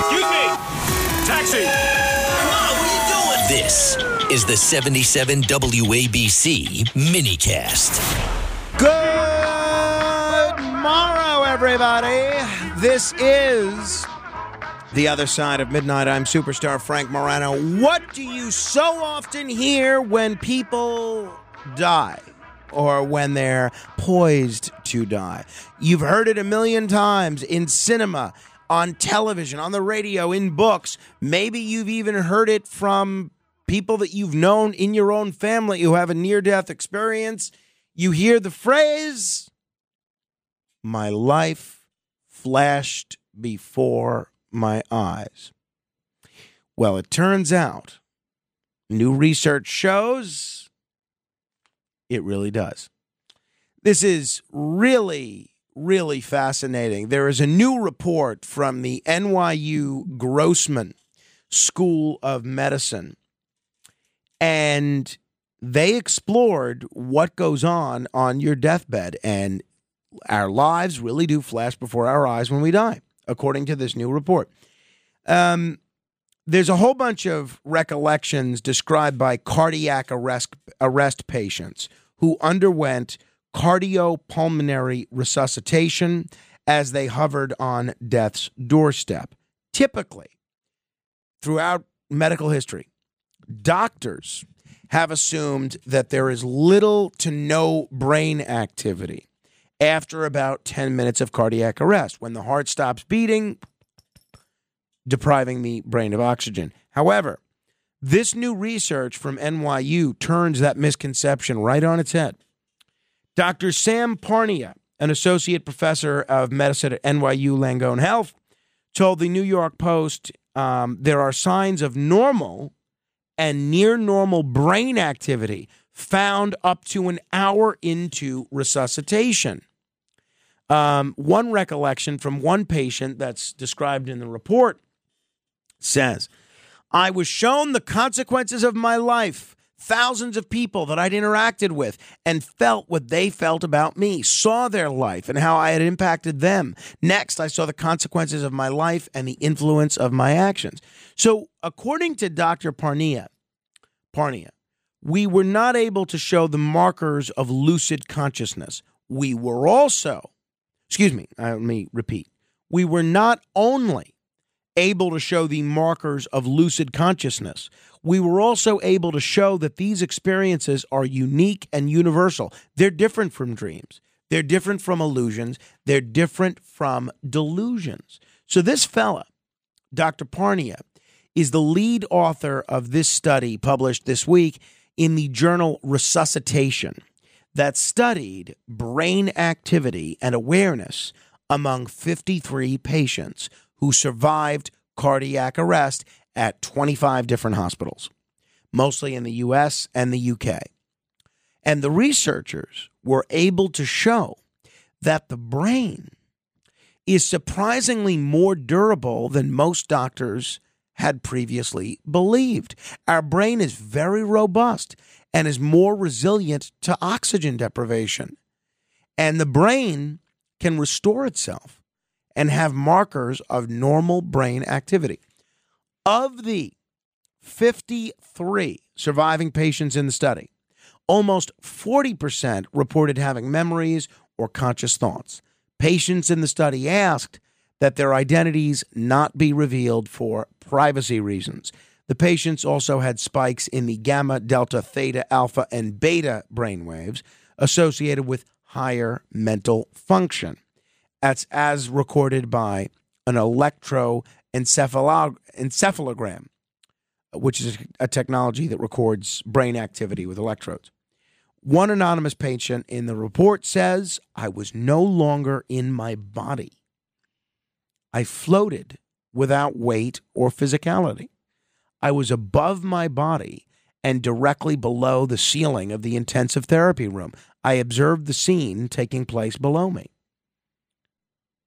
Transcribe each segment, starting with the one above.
Excuse me! Taxi! Come on, what are you doing? This is the 77 WABC minicast. Good morrow, everybody. This is the other side of midnight. I'm superstar Frank Morano. What do you so often hear when people die? Or when they're poised to die. You've heard it a million times in cinema, on television, on the radio, in books. Maybe you've even heard it from people that you've known in your own family who have a near death experience. You hear the phrase, My life flashed before my eyes. Well, it turns out new research shows it really does. This is really, really fascinating. There is a new report from the NYU Grossman School of Medicine, and they explored what goes on on your deathbed. And our lives really do flash before our eyes when we die, according to this new report. Um, there's a whole bunch of recollections described by cardiac arrest arrest patients who underwent cardiopulmonary resuscitation as they hovered on death's doorstep. Typically, throughout medical history, doctors have assumed that there is little to no brain activity after about 10 minutes of cardiac arrest when the heart stops beating depriving the brain of oxygen. However, this new research from NYU turns that misconception right on its head. Dr. Sam Parnia, an associate professor of medicine at NYU Langone Health, told the New York Post um, there are signs of normal and near normal brain activity found up to an hour into resuscitation. Um, one recollection from one patient that's described in the report says, I was shown the consequences of my life. Thousands of people that I'd interacted with and felt what they felt about me, saw their life and how I had impacted them. Next, I saw the consequences of my life and the influence of my actions. So, according to Dr. Parnia, Parnia, we were not able to show the markers of lucid consciousness. We were also, excuse me, uh, let me repeat, we were not only able to show the markers of lucid consciousness. We were also able to show that these experiences are unique and universal. They're different from dreams, they're different from illusions, they're different from delusions. So, this fella, Dr. Parnia, is the lead author of this study published this week in the journal Resuscitation that studied brain activity and awareness among 53 patients who survived cardiac arrest at 25 different hospitals, mostly in the US and the UK. And the researchers were able to show that the brain is surprisingly more durable than most doctors had previously believed. Our brain is very robust and is more resilient to oxygen deprivation. And the brain can restore itself and have markers of normal brain activity. Of the 53 surviving patients in the study, almost 40% reported having memories or conscious thoughts. Patients in the study asked that their identities not be revealed for privacy reasons. The patients also had spikes in the gamma, delta, theta, alpha, and beta brainwaves associated with higher mental function. That's as recorded by an electroencephalogram, which is a technology that records brain activity with electrodes. One anonymous patient in the report says, I was no longer in my body. I floated without weight or physicality. I was above my body and directly below the ceiling of the intensive therapy room. I observed the scene taking place below me.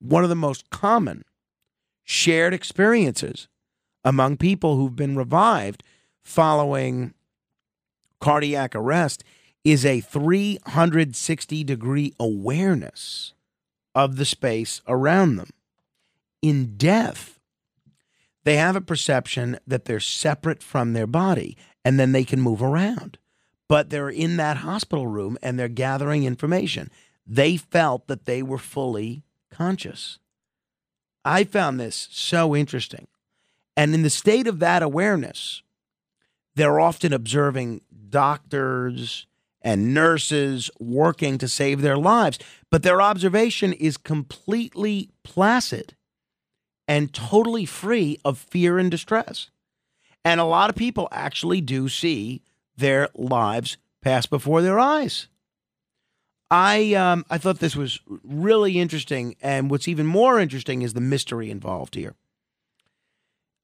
One of the most common shared experiences among people who've been revived following cardiac arrest is a 360 degree awareness of the space around them. In death, they have a perception that they're separate from their body and then they can move around. But they're in that hospital room and they're gathering information. They felt that they were fully conscious. I found this so interesting. And in the state of that awareness, they're often observing doctors and nurses working to save their lives, but their observation is completely placid and totally free of fear and distress. And a lot of people actually do see their lives pass before their eyes. I um, I thought this was really interesting, and what's even more interesting is the mystery involved here.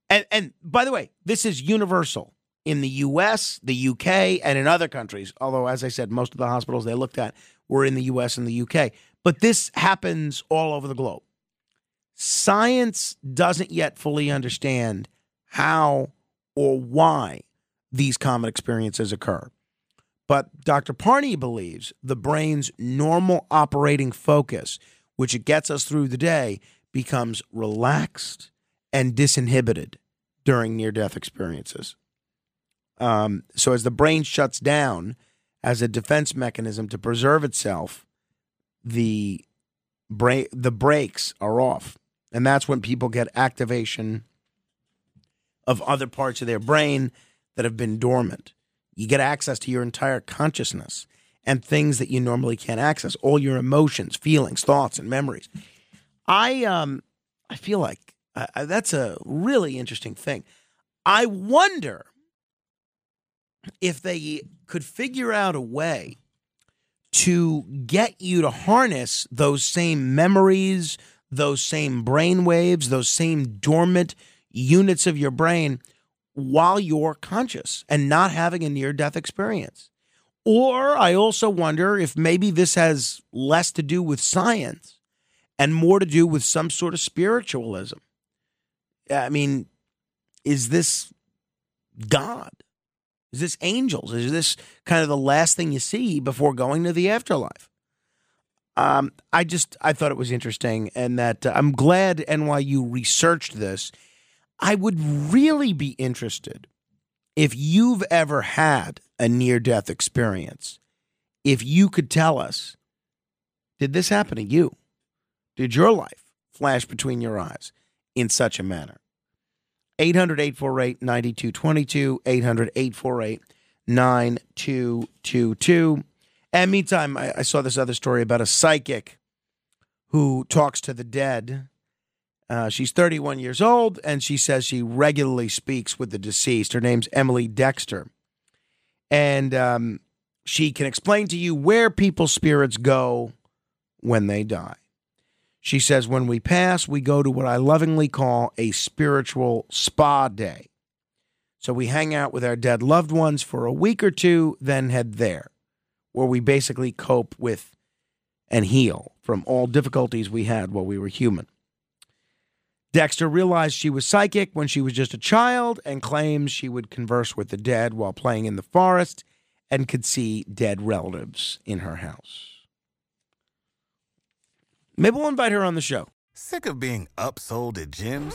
And and by the way, this is universal in the U.S., the U.K., and in other countries. Although, as I said, most of the hospitals they looked at were in the U.S. and the U.K. But this happens all over the globe. Science doesn't yet fully understand how or why these common experiences occur. But Dr. Parnia believes the brain's normal operating focus, which it gets us through the day, becomes relaxed and disinhibited during near death experiences. Um, so, as the brain shuts down as a defense mechanism to preserve itself, the brain the brakes are off, and that's when people get activation of other parts of their brain that have been dormant. You get access to your entire consciousness and things that you normally can't access, all your emotions, feelings, thoughts, and memories. I um I feel like uh, that's a really interesting thing. I wonder if they could figure out a way to get you to harness those same memories, those same brain waves, those same dormant units of your brain while you're conscious and not having a near death experience. Or I also wonder if maybe this has less to do with science and more to do with some sort of spiritualism. I mean, is this God? Is this angels? Is this kind of the last thing you see before going to the afterlife? Um, I just I thought it was interesting, and that uh, I'm glad NYU researched this. I would really be interested if you've ever had a near death experience. If you could tell us, did this happen to you? Did your life flash between your eyes in such a manner? 800 848 9222, 800 848 9222. And meantime, I, I saw this other story about a psychic who talks to the dead. Uh, she's 31 years old, and she says she regularly speaks with the deceased. Her name's Emily Dexter. And um, she can explain to you where people's spirits go when they die. She says, when we pass, we go to what I lovingly call a spiritual spa day. So we hang out with our dead loved ones for a week or two, then head there, where we basically cope with and heal from all difficulties we had while we were human. Dexter realized she was psychic when she was just a child and claims she would converse with the dead while playing in the forest and could see dead relatives in her house. Maybe we'll invite her on the show. Sick of being upsold at gyms?